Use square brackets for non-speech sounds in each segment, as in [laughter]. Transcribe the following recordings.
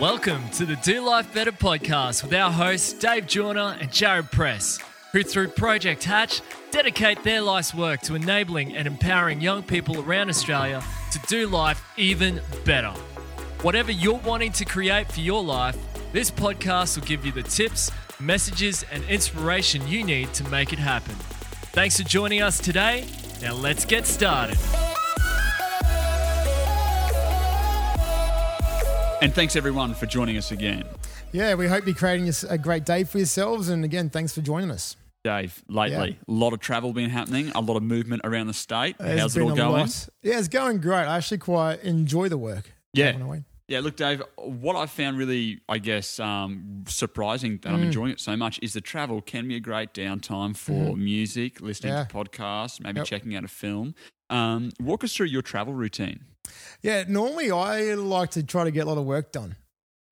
Welcome to the Do Life Better podcast with our hosts Dave Joyner and Jared Press, who through Project Hatch dedicate their life's work to enabling and empowering young people around Australia to do life even better. Whatever you're wanting to create for your life, this podcast will give you the tips, messages, and inspiration you need to make it happen. Thanks for joining us today. Now let's get started. And thanks everyone for joining us again. Yeah, we hope you're creating a great day for yourselves. And again, thanks for joining us. Dave, lately, a lot of travel been happening, a lot of movement around the state. There's How's it all going? lot. Yeah, it's going great. I actually quite enjoy the work. Yeah. Yeah, look, Dave, what I found really, I guess, um, surprising that I'm Mm. enjoying it so much is the travel can be a great downtime for music, listening. Yeah. to podcasts, maybe Yep. checking out a film. Um, walk us through your travel routine. Yeah, normally I like to try to get a lot of work done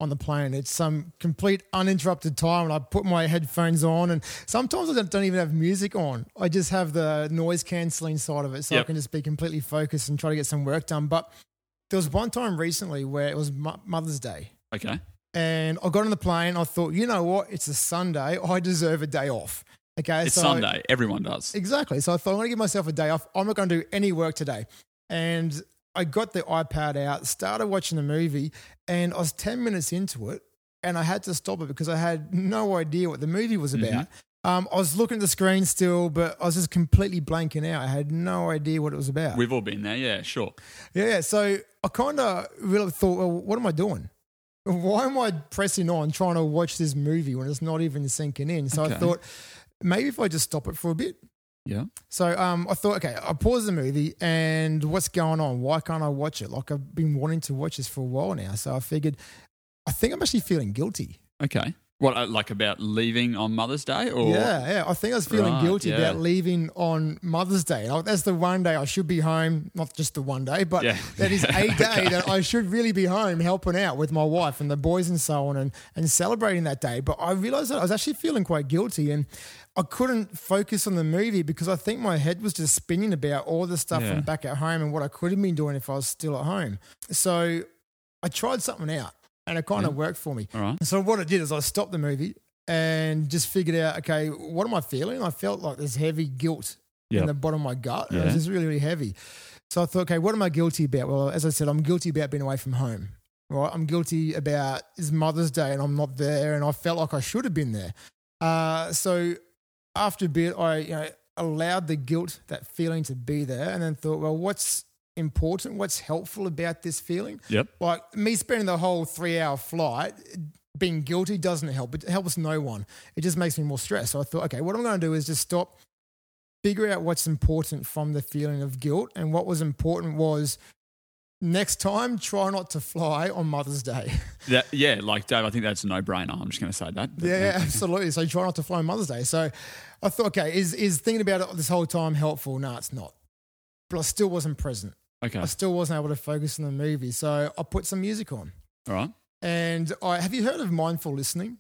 on the plane. It's some complete uninterrupted time, and I put my headphones on, and sometimes I don't, even have music on. I just have the noise cancelling side of it, so I can just be completely focused and try to get some work done. But there was one time recently where it was Mother's Day. Okay. And I got on the plane. I thought, you know what? It's a Sunday. I deserve a day off. Okay. It's so- Sunday. Everyone does. Exactly. So I thought I'm going to give myself a day off. I'm not going to do any work today. And I got the iPad out, started watching the movie, and I was 10 minutes into it. And I had to stop it because I had no idea what the movie was about. Um, I was looking at the screen still, but I was just completely blanking out. I had no idea what it was about. We've all been there. Yeah, sure. Yeah, yeah. So I kind of really thought, well, what am I doing? Why am I pressing on trying to watch this movie when it's not even sinking in? So Okay. I thought, maybe if I just stop it for a bit. Yeah. So um, I thought, okay, I'll pause the movie and what's going on? Why can't I watch it? Like I've been wanting to watch this for a while now. So I figured, I think I'm actually feeling guilty. Okay. What, uh, like about leaving on Mother's Day? Or Yeah, yeah. I think I was feeling Right, guilty yeah. about leaving on Mother's Day. Like, that's the one day I should be home. Not just the one day, but Yeah. that is [laughs] a day Okay. that I should really be home helping out with my wife and the boys and so on and, and celebrating that day. But I realized that I was actually feeling quite guilty and I couldn't focus on the movie because I think my head was just spinning about all the stuff Yeah. from back at home and what I could have been doing if I was still at home. So I tried something out and it kind of worked for me. All right. So what I did is I stopped the movie and just figured out, okay, what am I feeling? I felt like this heavy guilt Yep. in the bottom of my gut. and It was just really, really heavy. So I thought, okay, what am I guilty about? Well, as I said, I'm guilty about being away from home. Right? I'm guilty about it's Mother's Day and I'm not there, and I felt like I should have been there. Uh, so after a bit, I you know, allowed the guilt, that feeling, to be there, and then thought, well, what's important? What's helpful about this feeling? Yep. Like me spending the whole three hour flight being guilty doesn't help. It helps no one. It just makes me more stressed. So I thought, okay, what I'm going to do is just stop, figure out what's important from the feeling of guilt. And what was important was next time, try not to fly on Mother's Day. [laughs] That, yeah, like Dave, I think that's a no-brainer. I'm just going to say that. But, Yeah, yeah, absolutely. So try not to fly on Mother's Day. So I thought, okay, is is thinking about it this whole time helpful? No, it's not. But I still wasn't present. Okay. I still wasn't able to focus on the movie. So I put some music on. All right. And I have you heard of mindful listening?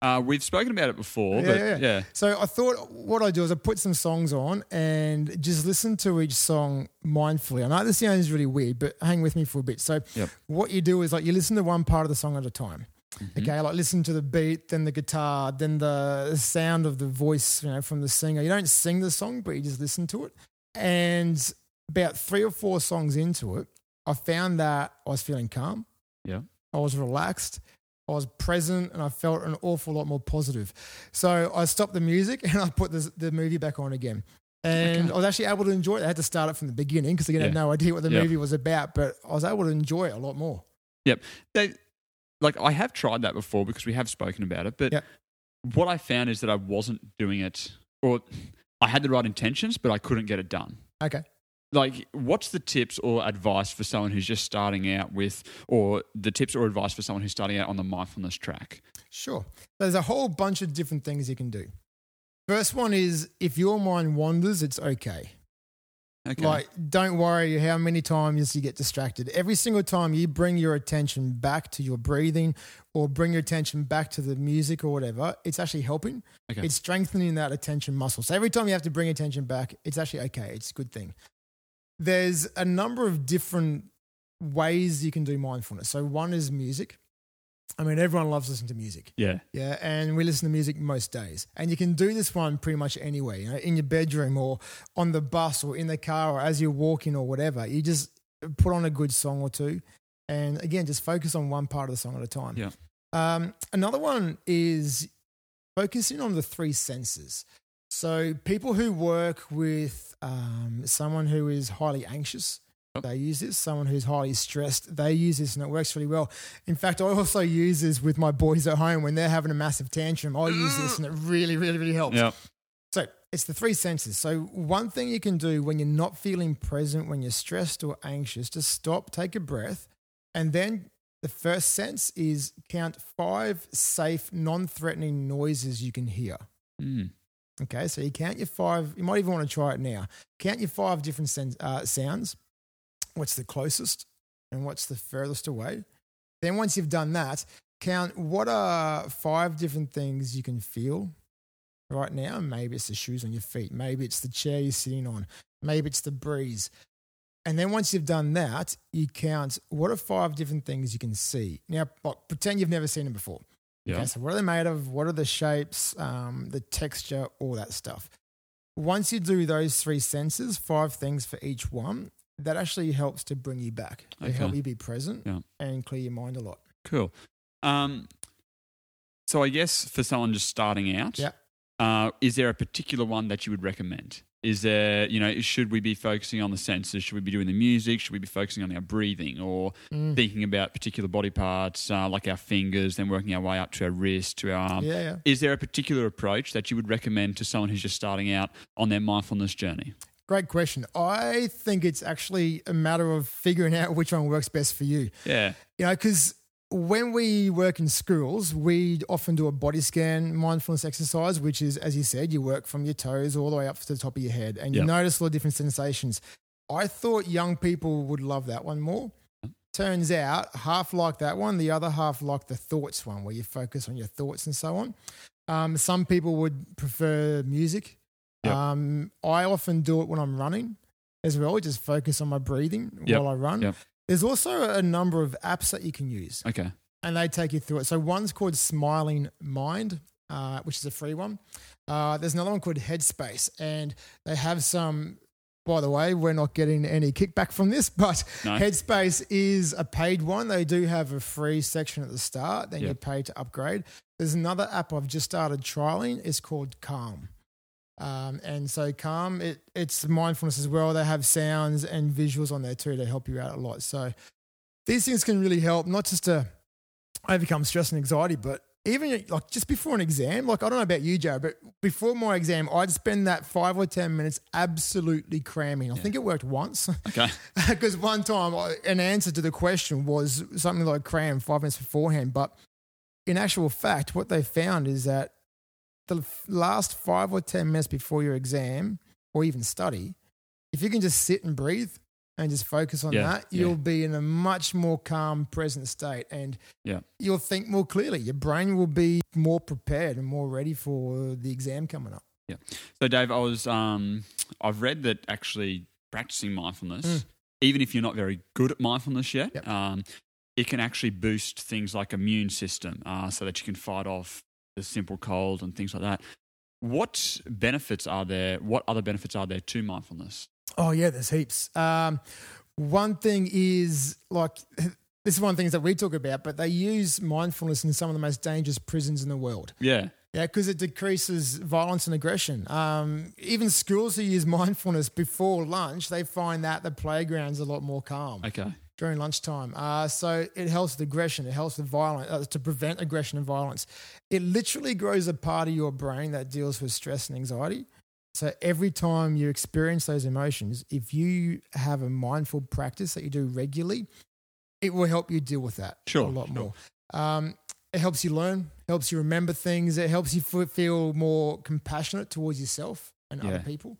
Uh, we've spoken about it before, Yeah, but yeah. yeah. So I thought what I do is I put some songs on and just listen to each song mindfully. I know this sounds really weird, but hang with me for a bit. So Yep. what you do is like you listen to one part of the song at a time. Mm-hmm. Okay, like listen to the beat, then the guitar, then the sound of the voice, you know, from the singer. You don't sing the song, but you just listen to it. And about three or four songs into it, I found that I was feeling calm. Yeah. I was relaxed. I was present and I felt an awful lot more positive. So I stopped the music [laughs] and I put the, the movie back on again. And Okay. I was actually able to enjoy it. I had to start it from the beginning because again, I had Yeah. no idea what the Yeah. movie was about, but I was able to enjoy it a lot more. They, like I have tried that before because we have spoken about it, but Yep. what I found is that I wasn't doing it, or I had the right intentions, but I couldn't get it done. Okay. Like, what's the tips or advice for someone who's just starting out with, or the tips or advice for someone who's starting out on the mindfulness track? Sure. There's a whole bunch of different things you can do. First one is if your mind wanders, it's okay. Okay. Like, don't worry how many times you get distracted. Every single time you bring your attention back to your breathing or bring your attention back to the music or whatever, it's actually helping. Okay. It's strengthening that attention muscle. So every time you have to bring attention back, it's actually okay. It's a good thing. There's a number of different ways you can do mindfulness. So one is music. I mean, everyone loves listening to music. Yeah. Yeah, and we listen to music most days. And you can do this one pretty much anywhere, you know, in your bedroom or on the bus or in the car or as you're walking or whatever. You just put on a good song or two. And again, just focus on one part of the song at a time. Yeah. Um, another one is focusing on the three senses. So people who work with um, someone who is highly anxious, Yep. they use this. Someone who's highly stressed, they use this, and it works really well. In fact, I also use this with my boys at home when they're having a massive tantrum. I use this, and it really, really, really helps. Yeah. So it's the three senses. So one thing you can do when you're not feeling present, when you're stressed or anxious, just stop, take a breath, and then the first sense is count five safe, non-threatening noises you can hear. Mm. Okay, so you count your five. You might even want to try it now. Count your five different uh, sounds. What's the closest and what's the furthest away? Then once you've done that, count what are five different things you can feel right now. Maybe it's the shoes on your feet. Maybe it's the chair you're sitting on. Maybe it's the breeze. And then once you've done that, you count what are five different things you can see. Now, pretend you've never seen them before. Yeah. Okay, so what are they made of? What are the shapes, um, the texture, all that stuff. Once you do those three senses, five things for each one, that actually helps to bring you back. They Okay. help you be present Yeah. and clear your mind a lot. Cool. Um, so I guess for someone just starting out, Yeah. Uh, is there a particular one that you would recommend? Is there, you know, should we be focusing on the senses? Should we be doing the music? Should we be focusing on our breathing or Mm. thinking about particular body parts uh, like our fingers, then working our way up to our wrist, to our arm? yeah, yeah. Is there a particular approach that you would recommend to someone who's just starting out on their mindfulness journey? Great question. I think it's actually a matter of figuring out which one works best for you. Yeah. You know, because when we work in schools, we often do a body scan mindfulness exercise, which is, as you said, you work from your toes all the way up to the top of your head and you Yep. notice all the different sensations. I thought young people would love that one more. Turns out, half like that one, the other half like the thoughts one, where you focus on your thoughts and so on. Um, some people would prefer music. Yep. Um, I often do it when I'm running as well, just focus on my breathing Yep. while I run. Yep. There's also a number of apps that you can use Okay. and they take you through it. So one's called Smiling Mind, uh, which is a free one. Uh, there's another one called Headspace, and they have some. By the way, we're not getting any kickback from this, but No. Headspace is a paid one. They do have a free section at the start, then Yeah. you pay to upgrade. There's another app I've just started trialing. It's called Calm. Um, and so Calm, it, it's mindfulness as well. They have sounds and visuals on there too to help you out a lot. So these things can really help, not just to overcome stress and anxiety, but even like just before an exam, like I don't know about you, Joe, but before my exam, I'd spend that five or 10 minutes absolutely cramming. I think it worked once [laughs] Okay. [laughs] because one time I- an answer to the question was something like cram five minutes beforehand. But in actual fact, what they found is that the last five or 10 minutes before your exam or even study, if you can just sit and breathe and just focus on Yeah, that, you'll be in a much more calm, present state and Yeah. you'll think more clearly. Your brain will be more prepared and more ready for the exam coming up. Yeah. So, Dave, I was, um, I've read that actually practicing mindfulness, Mm. even if you're not very good at mindfulness yet, Yep. um, it can actually boost things like immune system, uh, so that you can fight off the simple cold and things like that. What benefits are there? What other benefits are there to mindfulness? Oh yeah, there's heaps. Um, one thing is like [laughs] this is one of the things that we talk about, but they use mindfulness in some of the most dangerous prisons in the world. Yeah, Yeah, because it decreases violence and aggression. Um, even schools who use mindfulness before lunch, they find that the playground's a lot more calm okay, during lunchtime. Uh, so it helps with aggression. It helps with violence uh, to prevent aggression and violence. It literally grows a part of your brain that deals with stress and anxiety. So every time you experience those emotions, if you have a mindful practice that you do regularly, it will help you deal with that Sure, a lot sure. more. Um, it helps you learn, helps you remember things. It helps you feel more compassionate towards yourself and Yeah. other people.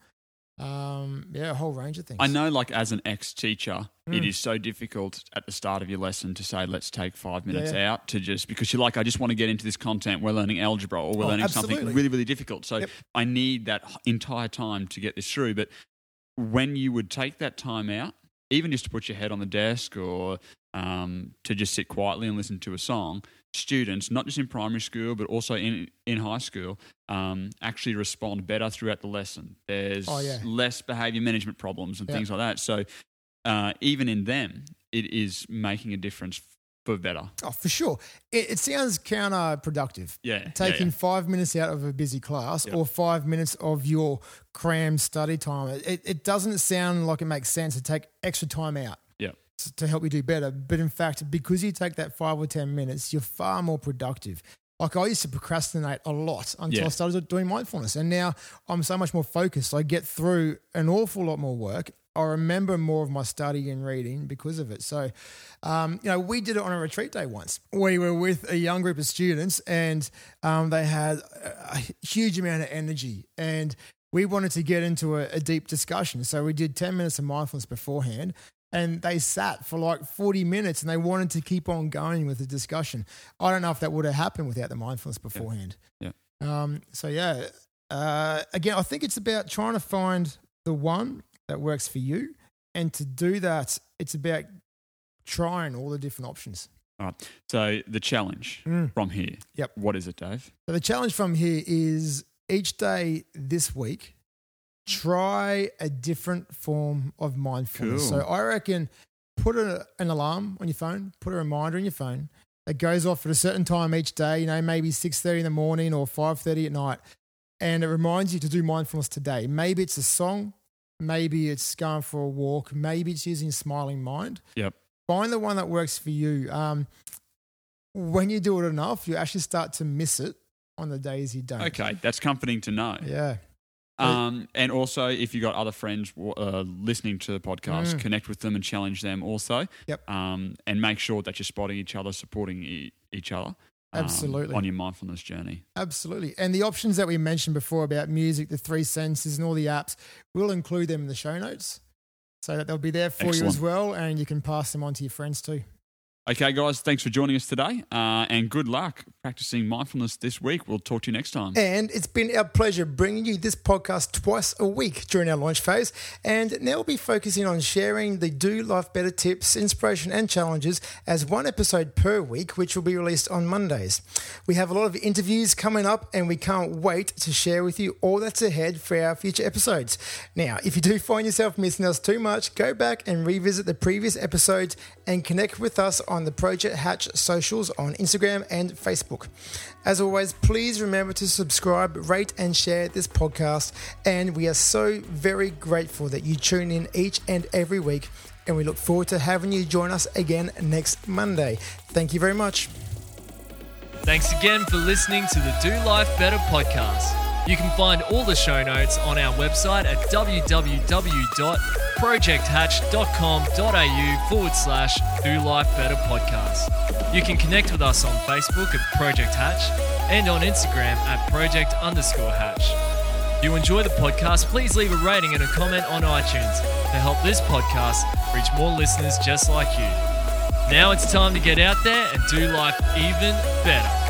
Um, yeah, a whole range of things. I know, like as an ex-teacher, it Mm. is so difficult at the start of your lesson to say, "Let's take five minutes yeah. out," to just because you're like, "I just want to get into this content. We're learning algebra, or we're Oh, learning something really, really difficult." So Yep. I need that entire time to get this through. But when you would take that time out, even just to put your head on the desk or um, to just sit quietly and listen to a song, students, not just in primary school, but also in, in high school, um, actually respond better throughout the lesson. There's Oh, yeah. less behavior management problems and Yeah. things like that. So uh, even in them, it is making a difference for better. Oh, for sure. It, it sounds counterproductive. Yeah. Taking yeah. five minutes out of a busy class or five minutes of your cram study time, it, it doesn't sound like it makes sense to take extra time out To help you do better. But in fact, because you take that five or 10 minutes, you're far more productive. Like I used to procrastinate a lot until Yeah. I started doing mindfulness. And now I'm so much more focused. I get through an awful lot more work. I remember more of my study and reading because of it. So, um, you know, we did it on a retreat day once. We were with a young group of students and um, they had a a huge amount of energy and we wanted to get into a, a deep discussion. So we did 10 minutes of mindfulness beforehand and they sat for like 40 minutes and they wanted to keep on going with the discussion. I don't know if that would have happened without the mindfulness beforehand. Yeah. Um, so, yeah, uh, again, I think it's about trying to find the one that works for you. And to do that, it's about trying all the different options. All right. So the challenge Mm. from here. Yep. What is it, Dave? So the challenge from here is each day this week, try a different form of mindfulness. Cool. So I reckon put a, an alarm on your phone, put a reminder on your phone that goes off at a certain time each day, you know, maybe 6.30 in the morning or 5.30 at night. And it reminds you to do mindfulness today. Maybe it's a song, maybe it's going for a walk, maybe it's using smiling mind. Yep. Find the one that works for you. Um, when you do it enough, you actually start to miss it on the days you don't. Okay, that's comforting to know. Yeah. Um, and also, if you've got other friends uh, listening to the podcast, Mm. connect with them and challenge them also. Yep. Um, and make sure that you're spotting each other, supporting e- each other. um, Absolutely. on your mindfulness journey. Absolutely. And the options that we mentioned before about music, the three senses, and all the apps, we'll include them in the show notes so that they'll be there for you as well. And you can pass them on to your friends too. Okay, guys, thanks for joining us today, uh, and good luck practicing mindfulness this week. We'll talk to you next time. And it's been our pleasure bringing you this podcast twice a week during our launch phase. And now we'll be focusing on sharing the Do Life Better tips, inspiration, and challenges as one episode per week, which will be released on Mondays. We have a lot of interviews coming up, and we can't wait to share with you all that's ahead for our future episodes. Now, if you do find yourself missing us too much, go back and revisit the previous episodes and connect with us on the Project Hatch socials on Instagram and Facebook. As always, please remember to subscribe, rate, and share this podcast. And we are so very grateful that you tune in each and every week. And we look forward to having you join us again next Monday. Thank you very much. Thanks again for listening to the Do Life Better podcast. You can find all the show notes on our website at www.projecthatch.com.au forward slash Do Life Better podcast. You can connect with us on Facebook at Project Hatch and on Instagram at Project underscore Hatch. If you enjoy the podcast, please leave a rating and a comment on iTunes to help this podcast reach more listeners just like you. Now it's time to get out there and do life even better.